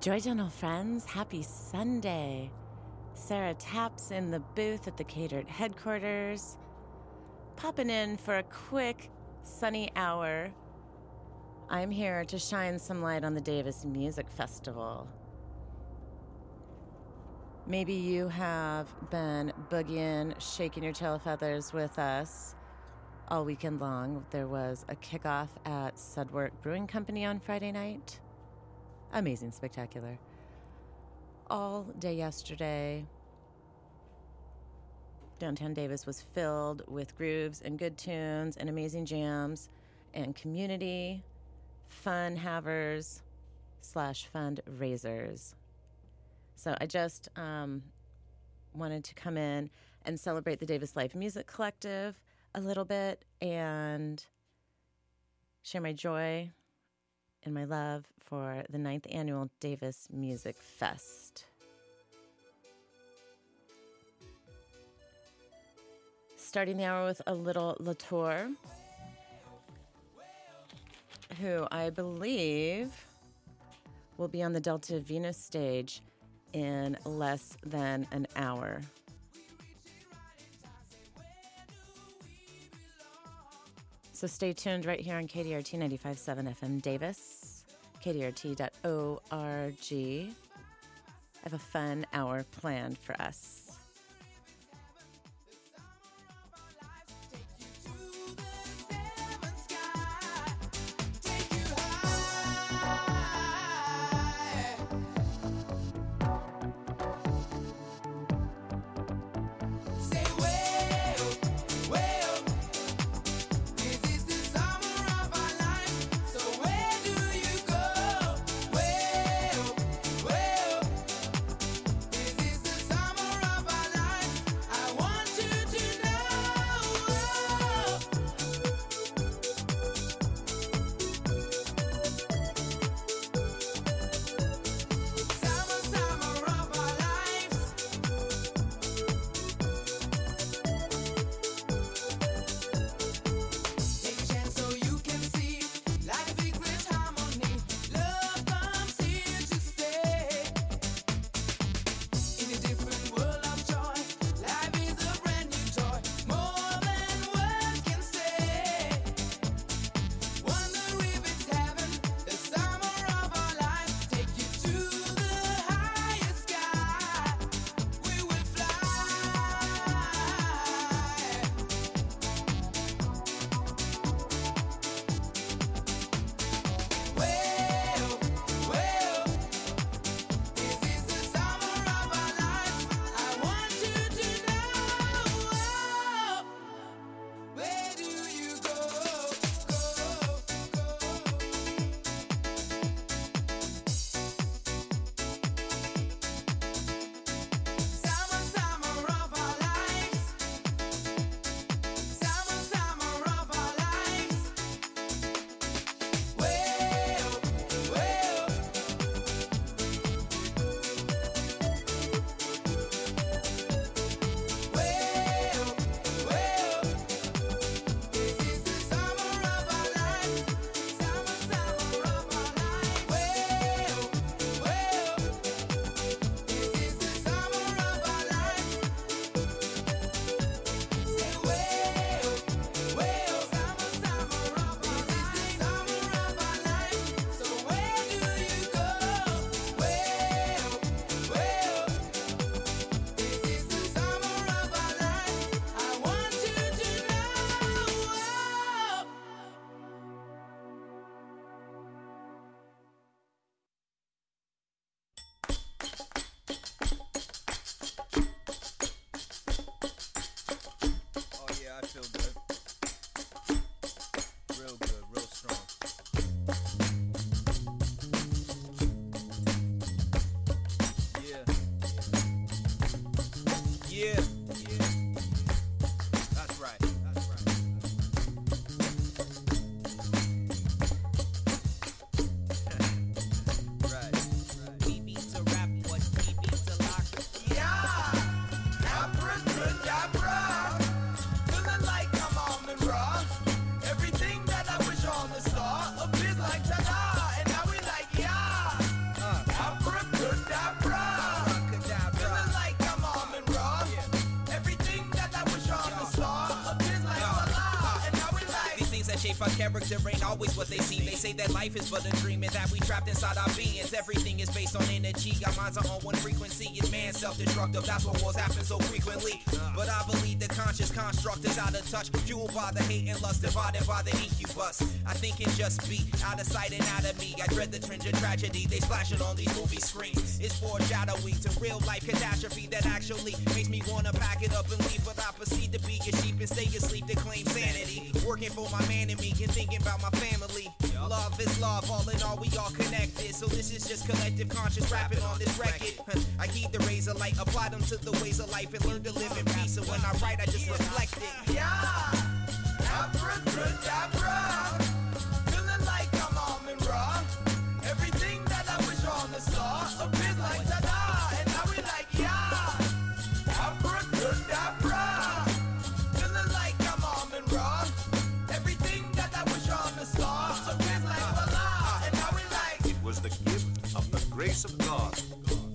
Joy Dental friends, happy Sunday. Sarah Taps in the booth at the Catered headquarters. Popping in for a quick sunny hour. I'm here to shine some light on the Davis Music Festival. Maybe you have been boogieing, shaking your tail feathers with us all weekend long. There was a kickoff at Sudwerk Brewing Company on Friday night amazing, spectacular. All day yesterday, downtown Davis was filled with grooves and good tunes and amazing jams and community fun havers slash fundraisers. So I just um, wanted to come in and celebrate the Davis Live Music Collective a little bit and share my joy and my love for the ninth annual Davis Music Fest. Starting the hour with a little Latour, who I believe will be on the Delta Venus stage in less than an hour. So stay tuned right here on KDRT 95.7 FM Davis, kdrt.org. I have a fun hour planned for us. Shape our character ain't always what they seem. They say that life is but a dream and that we trapped inside our beings. Everything is based on energy. Our minds are on one frequency. It's man self-destructive. That's why wars happen so frequently. But I believe the conscious construct is out of touch, fueled by the hate and lust, divided by the incubus. I think it just be out of sight and out of me. I dread the trend of tragedy. They splash it on these movie screens. It's foreshadowy to real life catastrophe that actually makes me wanna pack it up and leave. But I proceed to be a sheep and stay asleep to claim sanity. Working for my man and me and thinking about my family. Love is love, all in all, we all connected. So this is just collective conscious rapping on this record. I heed the razor light, apply them to the ways of life, and learn to live in peace. So when I write, I just reflect it. Yeah,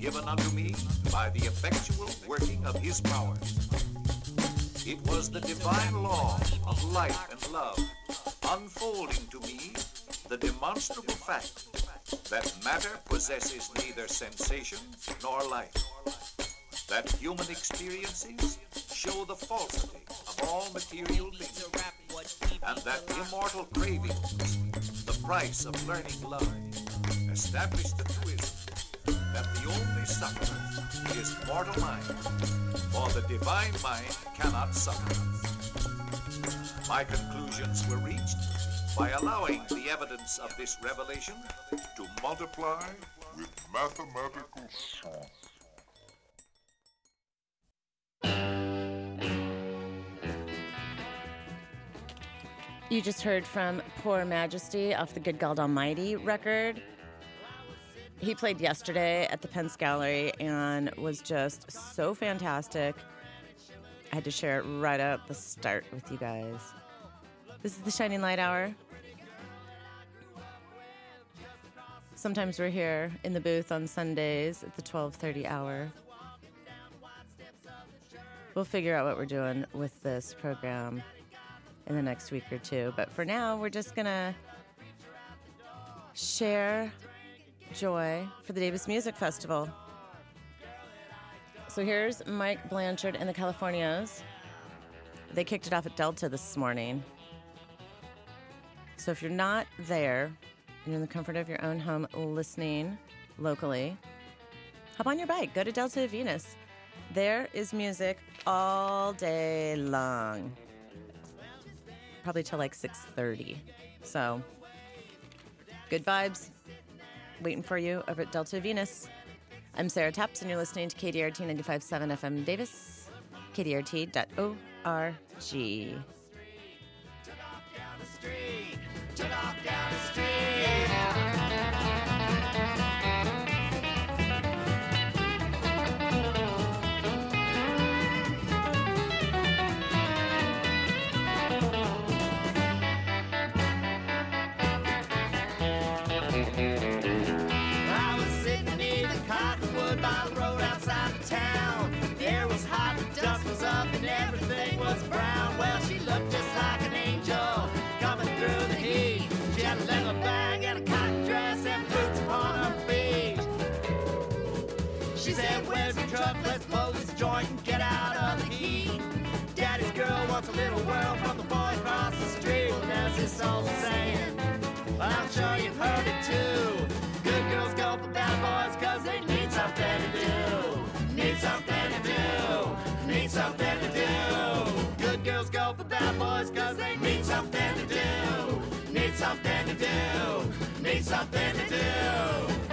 given unto me by the effectual working of his power. It was the divine law of life and love unfolding to me the demonstrable fact that matter possesses neither sensation nor life, that human experiences show the falsity of all material things, and that immortal cravings, the price of learning love, establish the truism that the only sufferer is mortal mind, for the divine mind cannot suffer. My conclusions were reached by allowing the evidence of this revelation to multiply with mathematical science. You just heard from Poor Majesty off the Good God Almighty record. He played yesterday at the Pence Gallery and was just so fantastic. I had to share it right at the start with you guys. This is the Shining Light Hour. Sometimes we're here in the booth on Sundays at the 12:30 hour. We'll figure out what we're doing with this program in the next week or two, but for now, we're just going to share joy for the Davis Music Festival. So here's Mike Blanchard and the Californios. They kicked it off at Delta this morning. So if you're not there, and you're in the comfort of your own home listening locally, hop on your bike, go to Delta Venus. There is music all day long. Probably till like 6:30. So good vibes waiting for you over at Delta Venus. I'm Sarah Taps, and you're listening to KDRT 95.7 FM Davis, kdrt.org. a little world from the boy across the street. There's this old saying. I'm sure you've heard it too. Good girls go for bad boys cause they need something to do. Need something to do. Need something to do. Good girls go for bad boys cause they need something to do. Need something to do. Need something to do.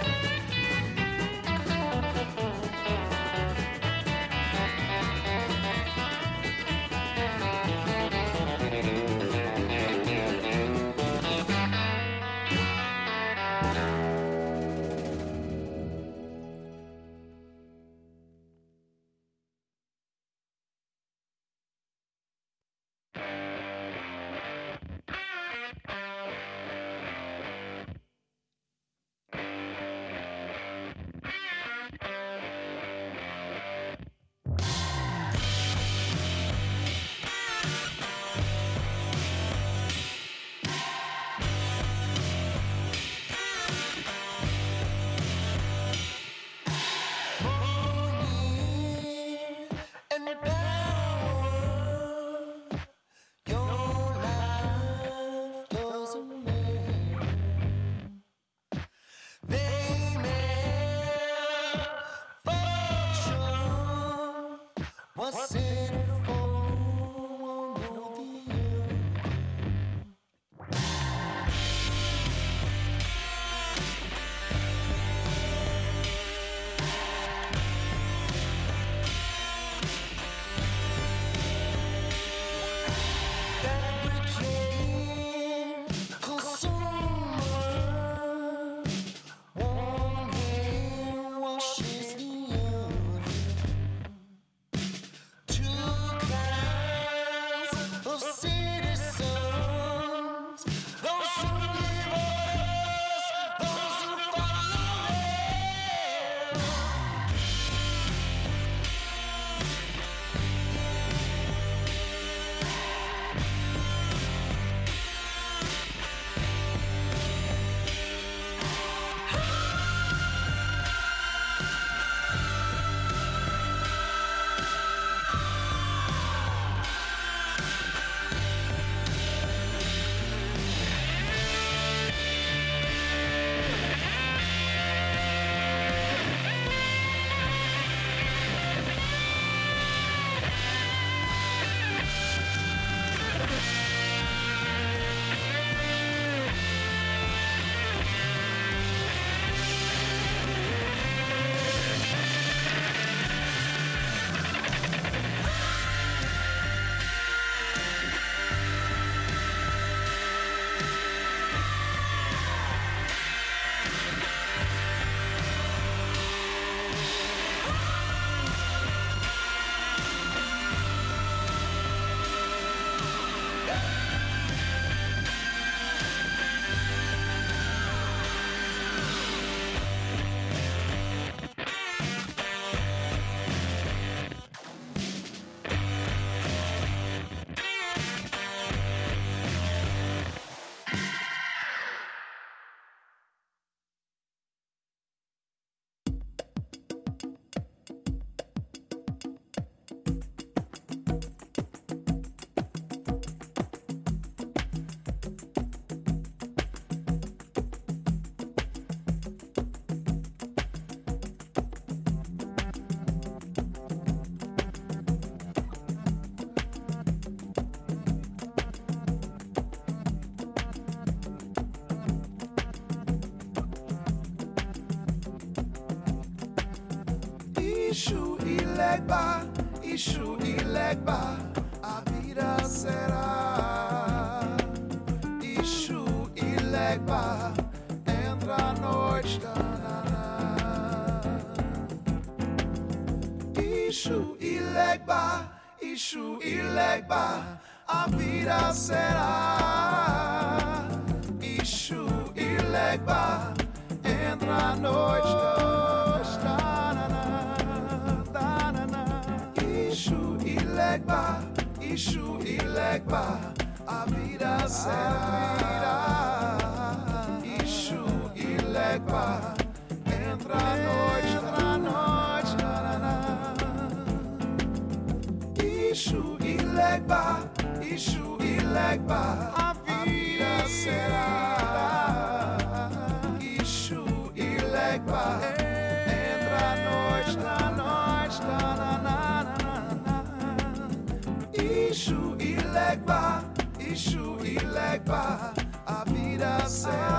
Ilegba, Ishu ilegba, a vida será.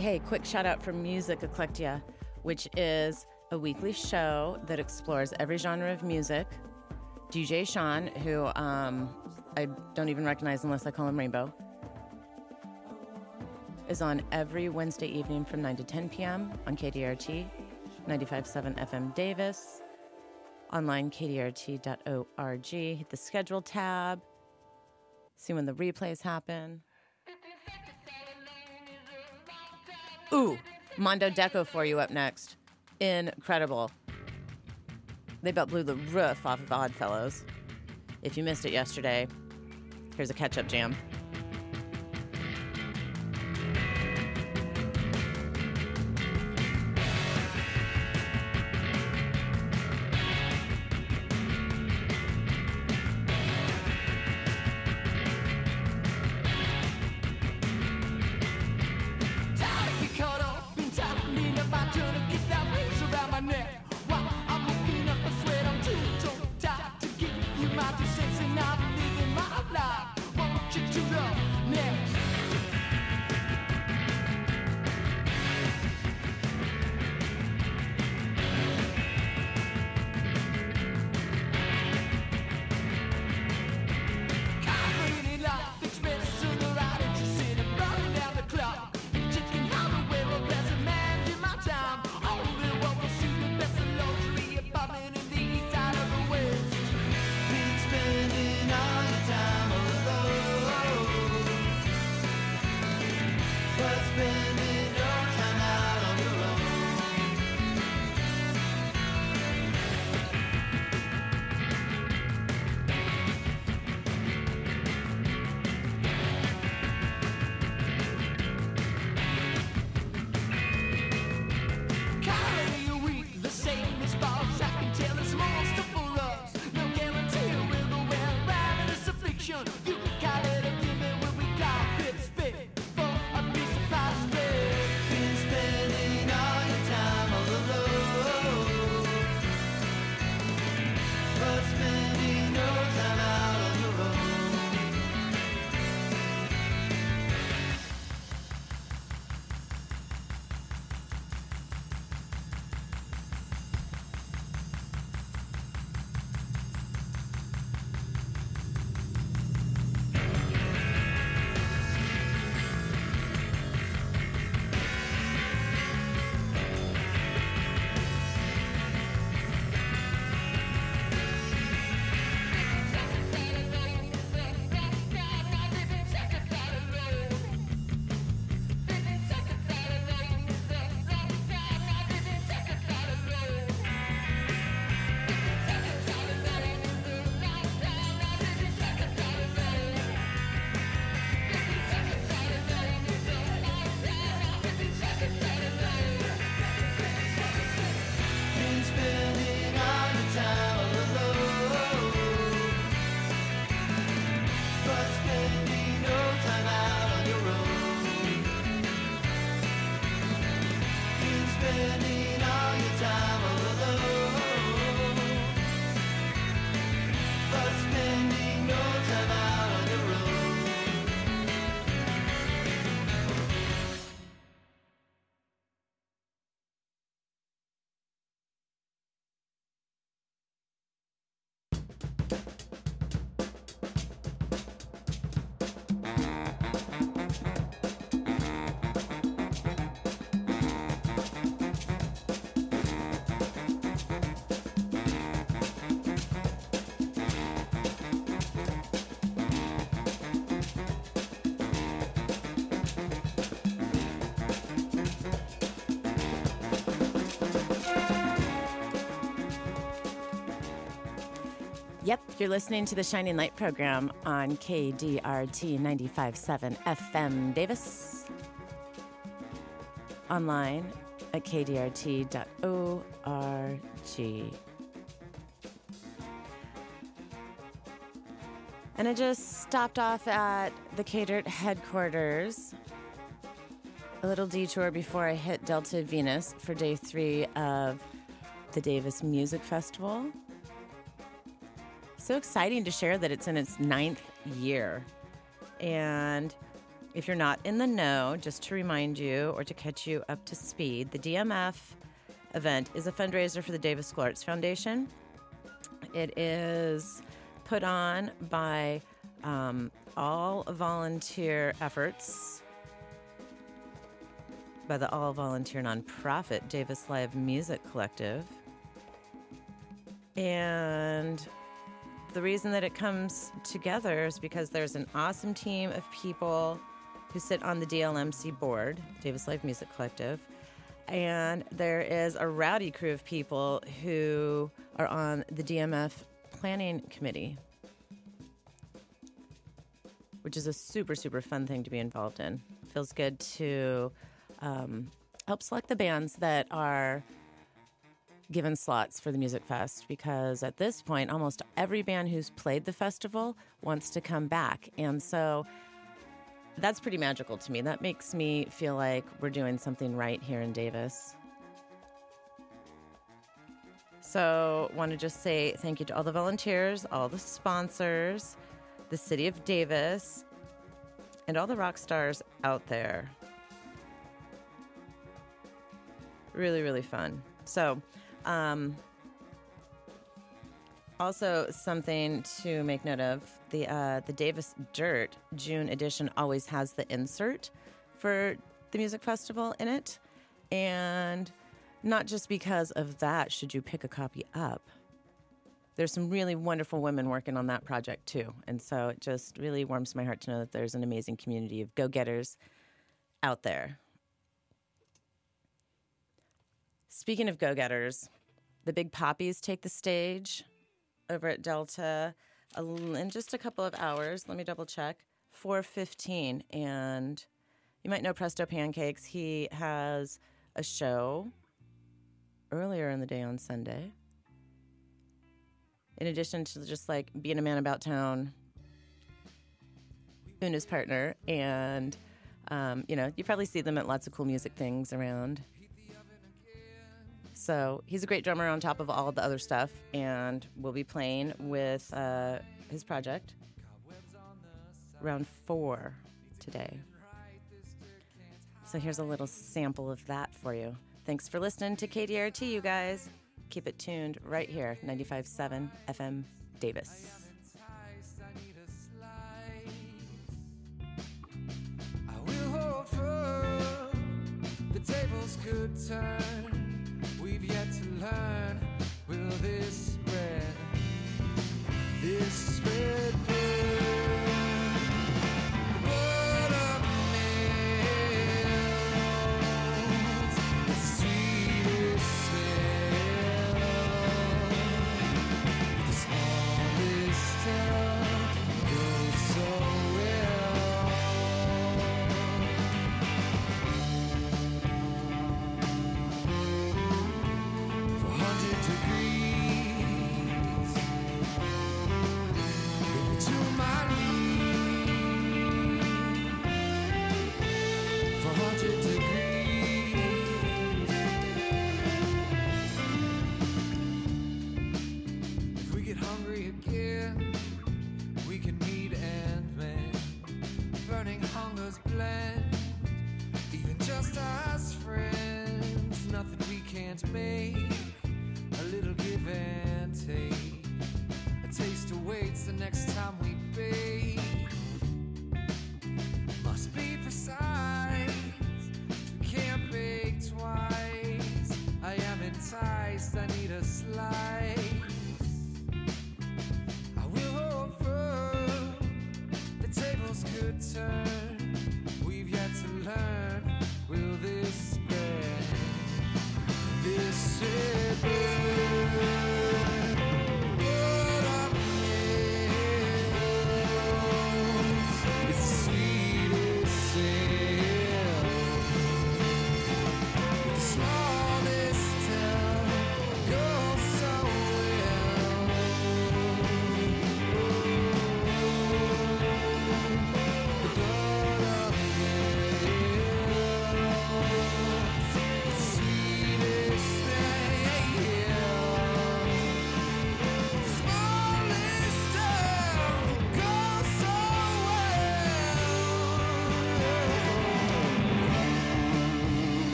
Hey, quick shout out for Music Eclectia, which is a weekly show that explores every genre of music. DJ Sean, who um, I don't even recognize unless I call him Rainbow, is on every Wednesday evening from 9 to 10 p.m. on KDRT, 95.7 FM Davis, online kdrt.org. Hit the schedule tab, see when the replays happen. Ooh, Mondo Deco for you up next. Incredible. They about blew the roof off of Oddfellows. If you missed it yesterday, here's a catch up jam. But Been you're listening to the Shining Light program on KDRT 95.7 FM Davis. Online at kdrt.org. And I just stopped off at the Catered headquarters. A little detour before I hit Delta Venus for day three of the Davis Music Festival. So exciting to share that it's in its ninth year. And if you're not in the know, just to remind you or to catch you up to speed, the DMF event is a fundraiser for the Davis School Arts Foundation. It is put on by um, all volunteer efforts by the all volunteer nonprofit Davis Live Music Collective. And the reason that it comes together is because there's an awesome team of people who sit on the DLMC board, Davis Live Music Collective. And there is a rowdy crew of people who are on the DMF planning committee, which is a super, super fun thing to be involved in. Feels good to um, help select the bands that are given slots for the Music Fest because at this point, almost every band who's played the festival wants to come back. And so that's pretty magical to me. That makes me feel like we're doing something right here in Davis. So, want to just say thank you to all the volunteers, all the sponsors, the city of Davis, and all the rock stars out there. Really, really fun. So, um, also something to make note of: the uh, the Davis Dirt June edition always has the insert for the music festival in it, and not just because of that should you pick a copy up. There's some really wonderful women working on that project too, and so it just really warms my heart to know that there's an amazing community of go-getters out there. Speaking of go-getters, the Big Poppies take the stage over at Delta in just a couple of hours. Let me double check. 4:15 and you might know Presto Pancakes. He has a show earlier in the day on Sunday. In addition to just like being a man about town, his partner, and um, you know, you probably see them at lots of cool music things around. So he's a great drummer on top of all the other stuff, and we'll be playing with uh, his project round four today. So here's a little sample of that for you. Thanks for listening to KDRT, you guys. Keep it tuned right here, 95.7 FM Davis. Could turn. We've yet to learn. Will this spread? This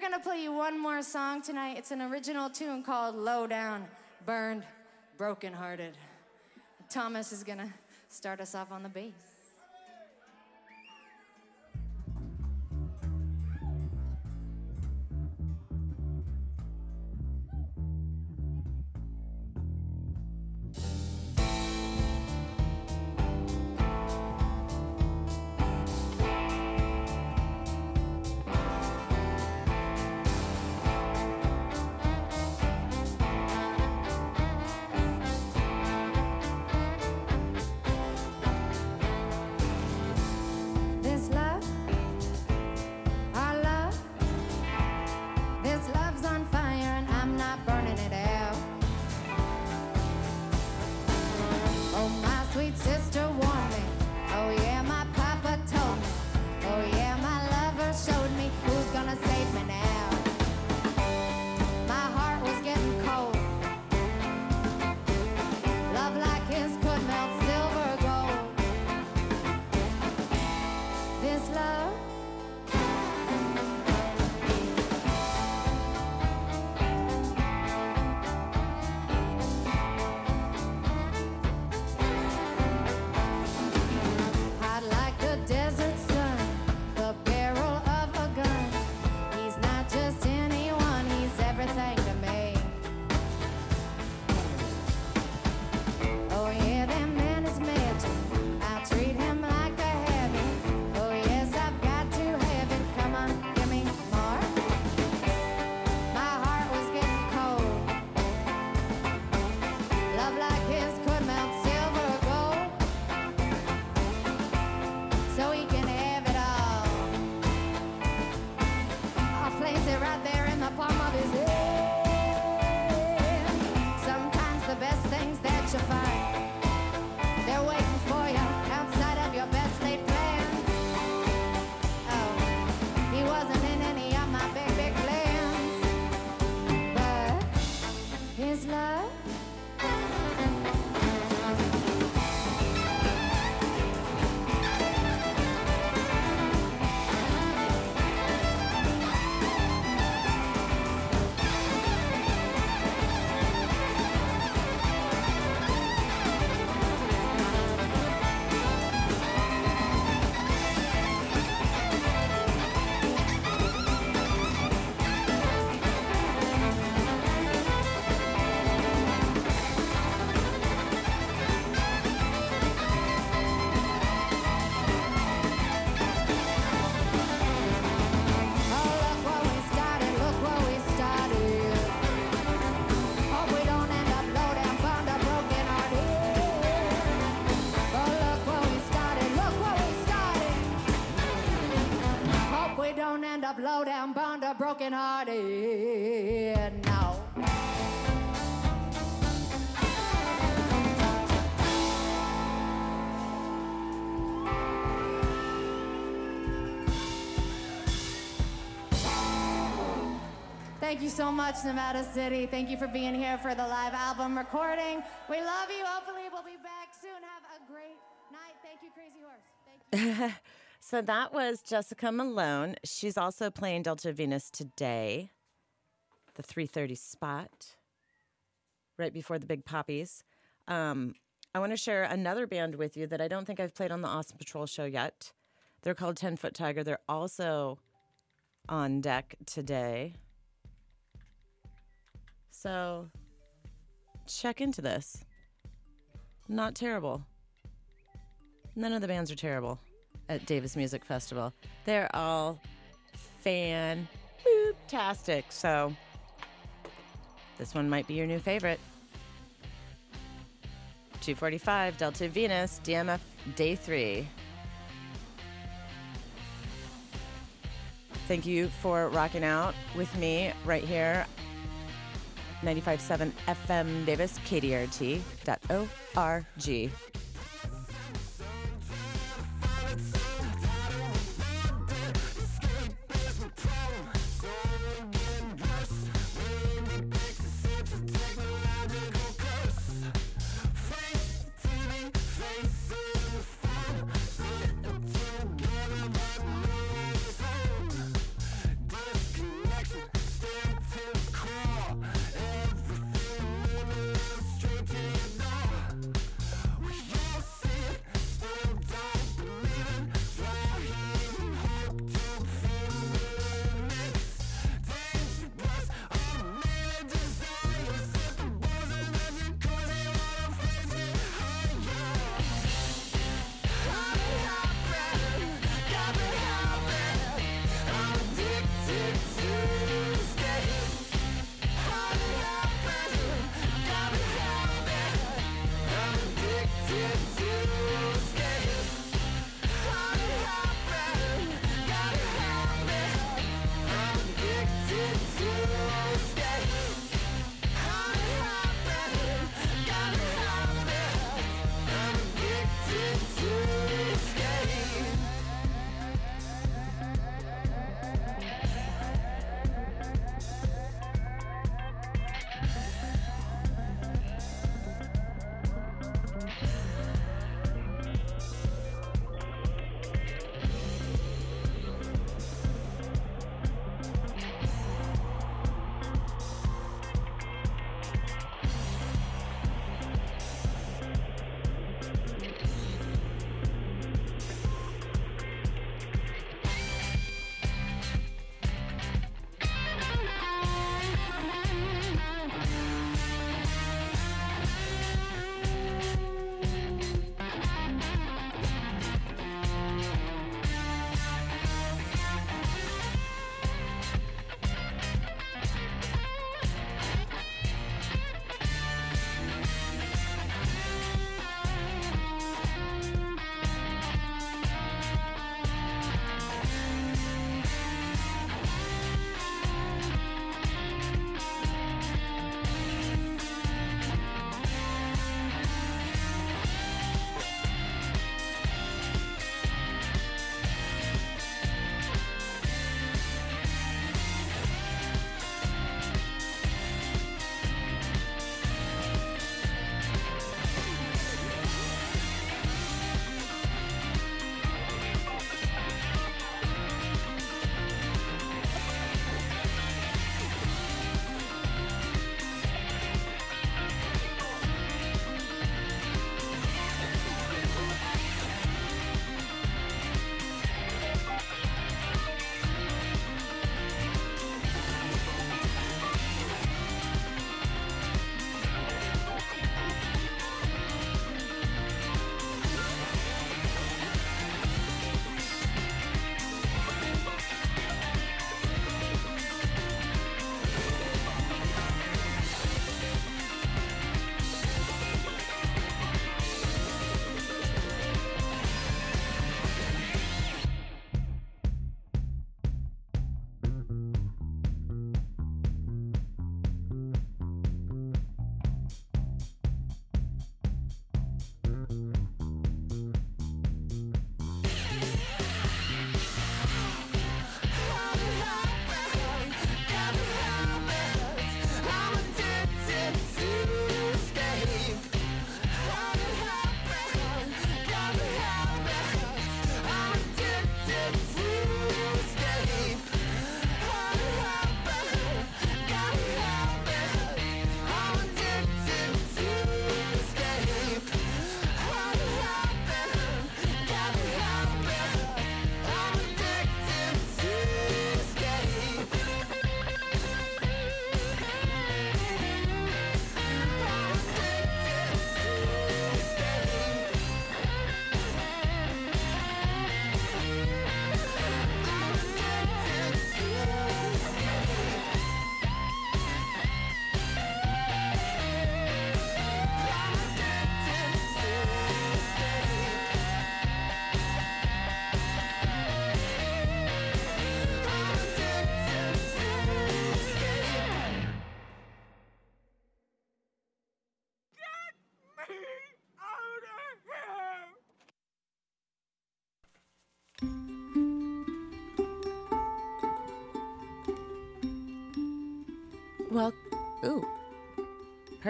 going to play you one more song tonight. It's an original tune called Low Down, Burned, Brokenhearted. Thomas is going to start us off on the bass. Broken hearted. No. Thank you so much, Nevada City. Thank you for being here for the live album recording. We love you. Hopefully, we'll be back soon. Have a great night. Thank you, Crazy Horse. Thank you. So that was Jessica Malone. She's also playing Delta Venus today, the 3:30 spot, right before the Big Poppies. Um, I want to share another band with you that I don't think I've played on the Awesome Patrol show yet. They're called Ten Foot Tiger. They're also on deck today. So check into this. Not terrible. None of the bands are terrible at Davis Music Festival. They're all fan-tastic. So this one might be your new favorite. 245 Delta Venus, DMF Day 3. Thank you for rocking out with me right here. 95.7 FM Davis, KDRT.org.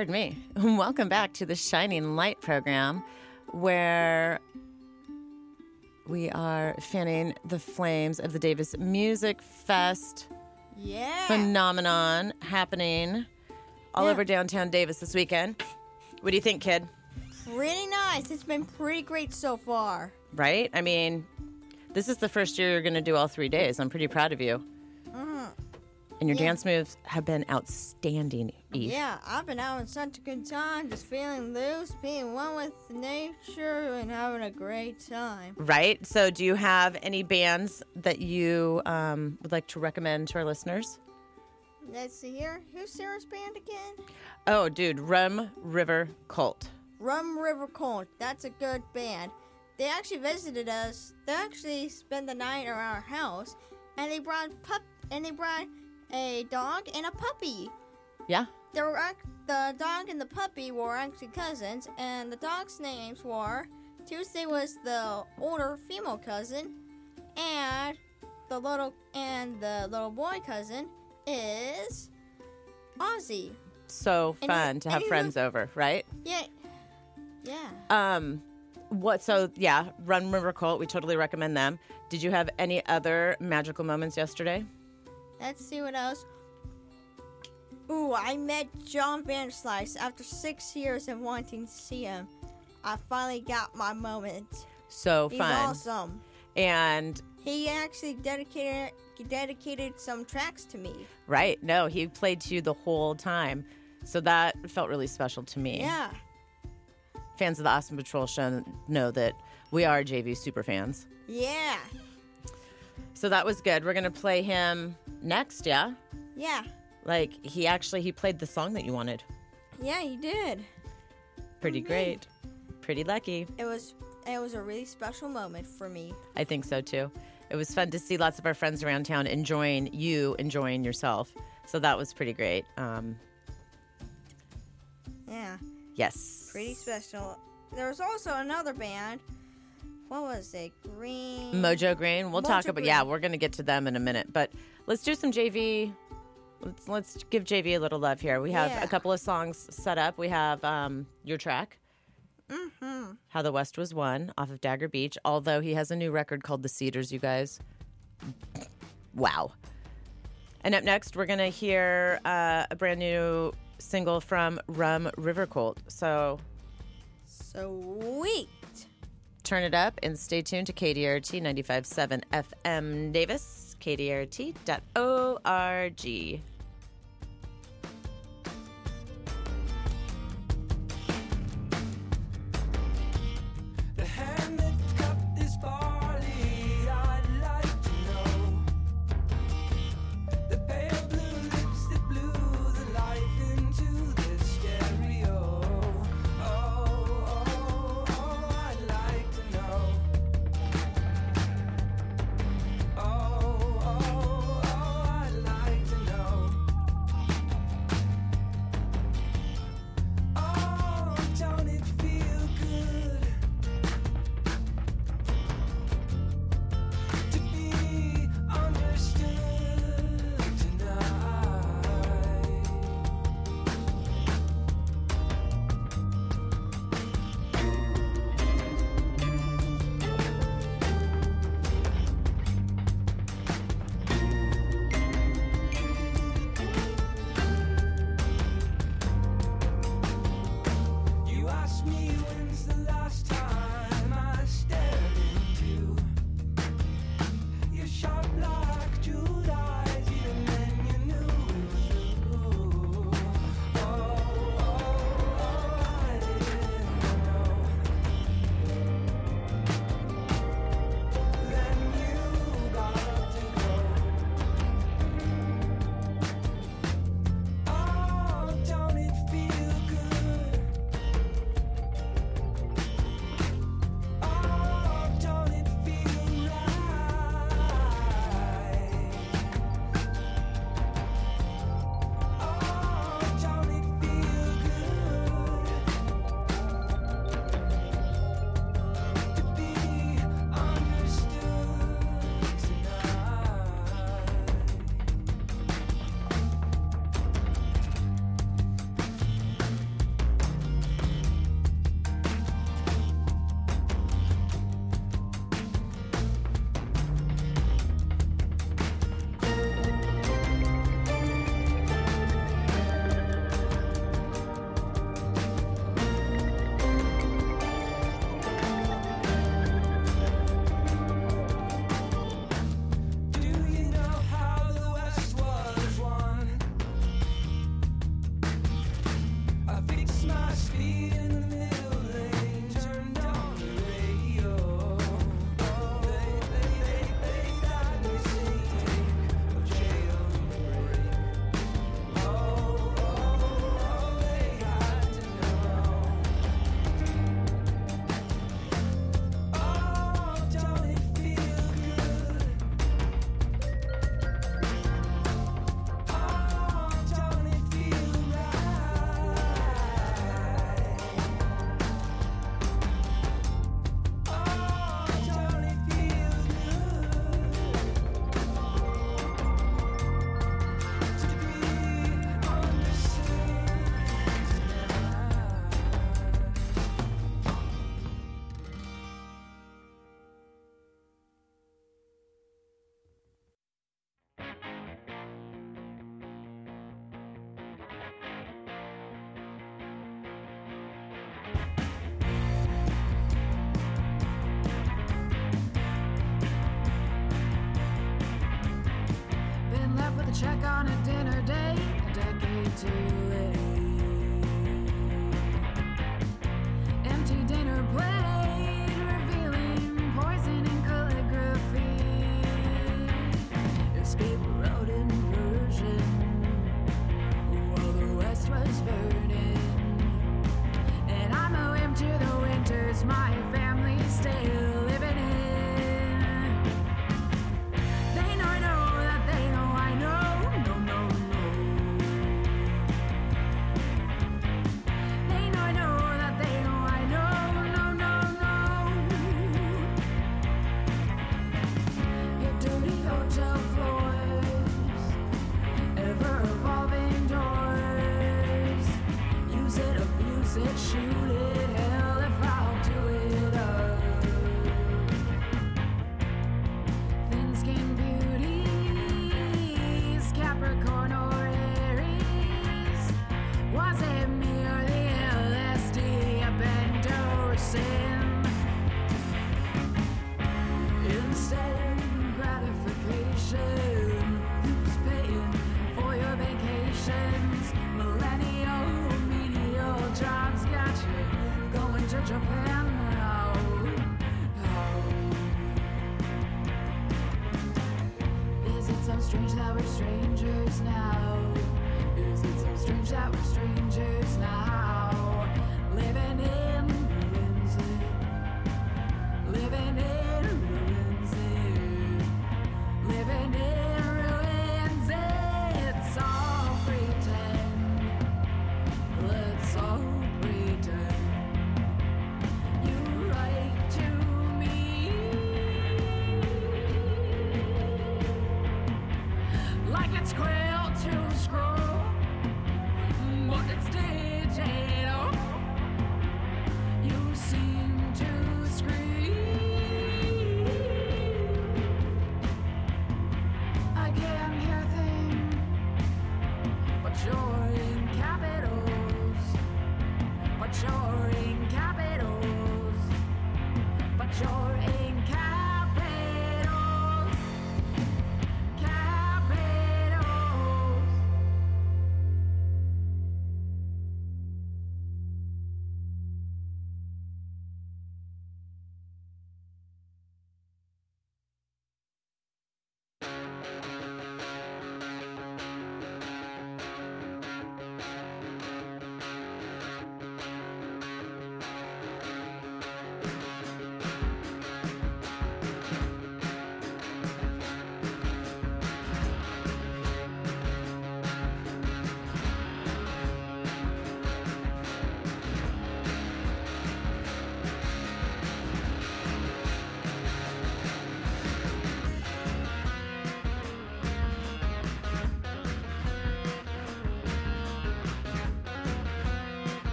pardon me. Welcome back to the Shining Light program, where we are fanning the flames of the Davis Music Fest Yeah. phenomenon happening all Yeah. over downtown Davis this weekend. What do you think, kid? pretty nice. It's been pretty great so far. Right? I mean, this is the first year you're going to do all three days. I'm pretty proud of you. And your Yeah. dance moves have been outstanding, Eve. Yeah, I've been having such a good time, just feeling loose, being one with nature, and having a great time. Right? So, do you have any bands that you um, would like to recommend to our listeners? Let's see here. Who's Sarah's band again? Oh, dude, Rum River Cult. Rum River Cult. That's a good band. They actually visited us. They actually spent the night at our house, and they brought pup and they brought a dog and a puppy. Yeah? They were ac- the dog and the puppy were actually cousins, and the dog's names were Tuesday was the older female cousin, and the little and the little boy cousin is Ozzy. So fun you- to have and friends over, right? Yeah, yeah. Um, what? So, yeah, Rum River Cult. We totally recommend them. Did you have any other magical moments yesterday? Let's see what else. Ooh, I met John Vanderslice after six years of wanting to see him. I finally got my moment. So fun. He's fun. awesome. And He actually dedicated dedicated some tracks to me. right, no, he played to you the whole time. So that felt really special to me. Yeah. Fans of the Awesome Patrol show know that we are JV super fans. Yeah. So that was good. We're gonna play him next, yeah? Yeah. Like he actually he played the song that you wanted. Yeah, he did. Pretty great. Pretty lucky. It was it was a really special moment for me. I think so too. It was fun to see lots of our friends around town enjoying you enjoying yourself. So that was pretty great. Um, Yeah. yes. Pretty special. There was also another band. What was it? Green Mojo Green. We'll talk Mojo about yeah, we're gonna get to them in a minute. But let's do some JV. Let's let's give JV a little love here. We have Yeah. a couple of songs set up. We have um, your track. Mm-hmm. How the West Was Won off of Dagger Beach. Although he has a new record called The Cedars, you guys. Wow. And up next, we're gonna hear uh, a brand new single from Rum River Cult. So Sweet. Turn it up and stay tuned to KDRT 95.7 FM Davis, kdrt.org.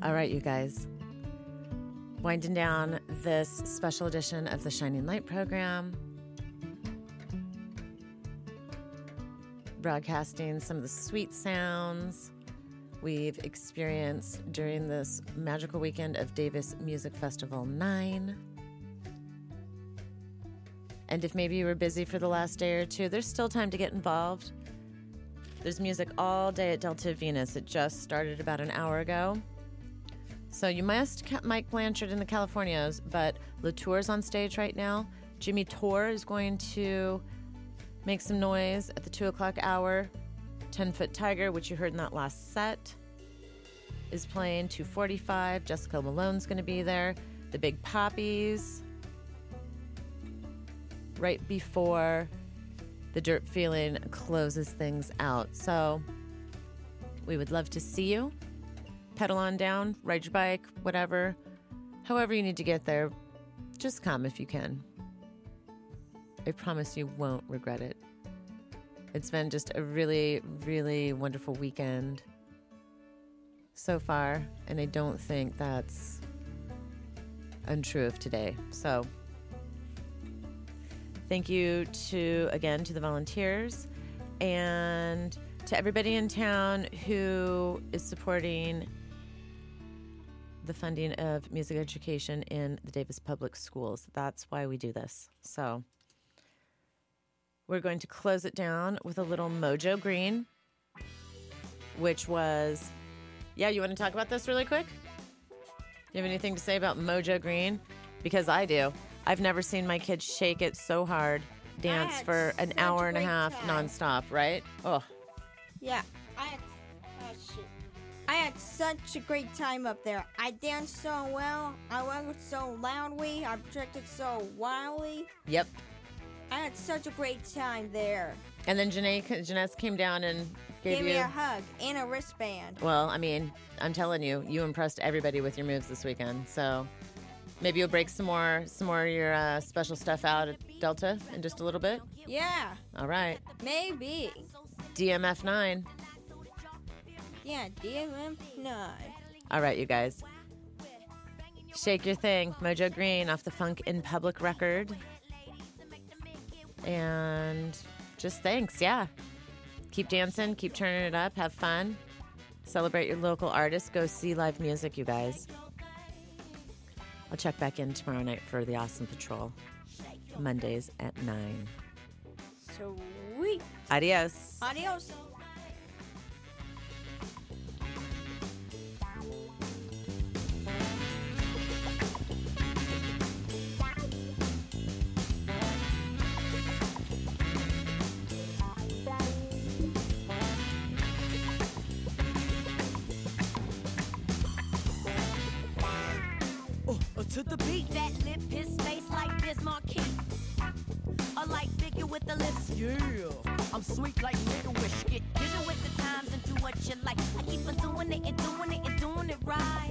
All right, you guys. Winding down this special edition of the Shining Light program. Broadcasting some of the sweet sounds we've experienced during this magical weekend of Davis Music Festival 9. And if maybe you were busy for the last day or two, there's still time to get involved. There's music all day at Delta Venus. It just started about an hour ago. So you kept Mike Blanchard in the Californios, but Latour's on stage right now. Jimmy Tor is going to make some noise at the two o'clock hour. Ten Foot Tiger, which you heard in that last set, is playing 245. Jessica Malone's going to be there. The Big Poppies. Right before the Dirt Feeling closes things out. So we would love to see you pedal on down, ride your bike, whatever. However, you need to get there, just come if you can. I promise you won't regret it. It's been just a really, really wonderful weekend so far, and I don't think that's untrue of today. So, thank you to again to the volunteers and to everybody in town who is supporting the funding of music education in the Davis Public Schools. That's why we do this. So we're going to close it down with a little Mojo Green, which was, yeah, you want to talk about this really quick? You have anything to say about Mojo Green? Because I do. I've never seen my kids shake it so hard, dance for an hour and a half time. nonstop, right? Oh, Yeah, had such a great time up there. I danced so well. I went so loudly. I projected so wildly. yep. I had such a great time there. And then Janae, Janess came down and gave, Gave you. me a hug and a wristband. Well, I mean, I'm telling you, you impressed everybody with your moves this weekend. So maybe you'll break some more, some more of your uh, special stuff out at Delta in just a little bit. Yeah, All right, maybe. DMF nine. Yeah, DMM nine. All right, you guys. Shake your thing, Mojo Green off the Funk in Public record. And just thanks, yeah. Keep dancing, keep turning it up, have fun. Celebrate your local artists, go see live music, you guys. I'll check back in tomorrow night for the Awesome Patrol. Mondays at 9. Sweet. Adios. Adios. To the beat. That lip, his face like Bismarck. A light figure with the lips. Yeah. I'm sweet like nigga wish. Get digital with the times and do what you like. I keep on doing it and doing it and doing it right.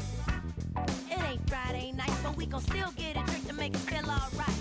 It ain't Friday night, but we gon' still get a drink to make us feel alright.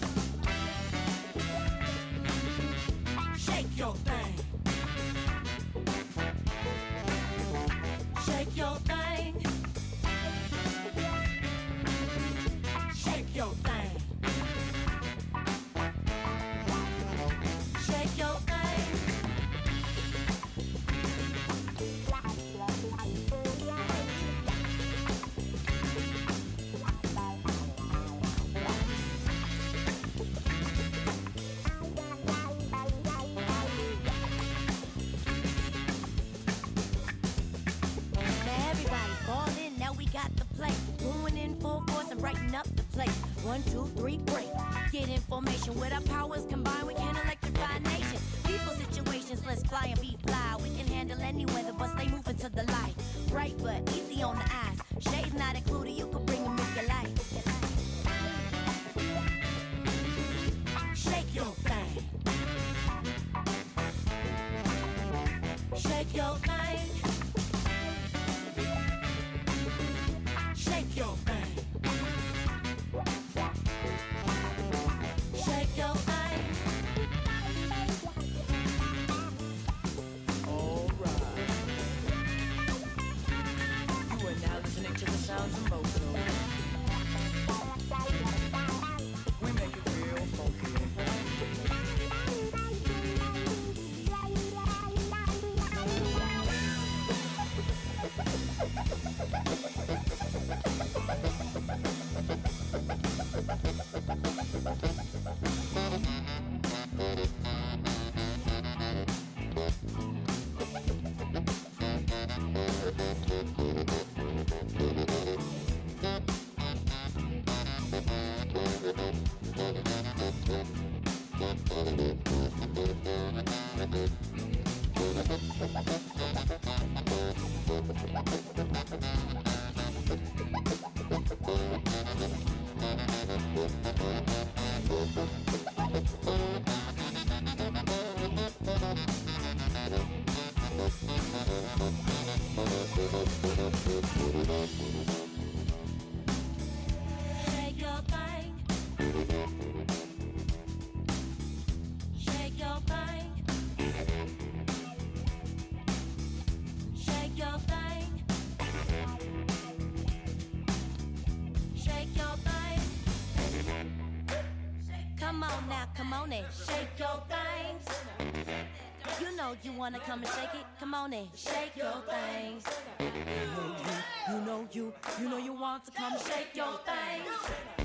On and shake your things. You know you wanna come and shake it. Come on and shake your things. You know you, you know you want to come shake your thing.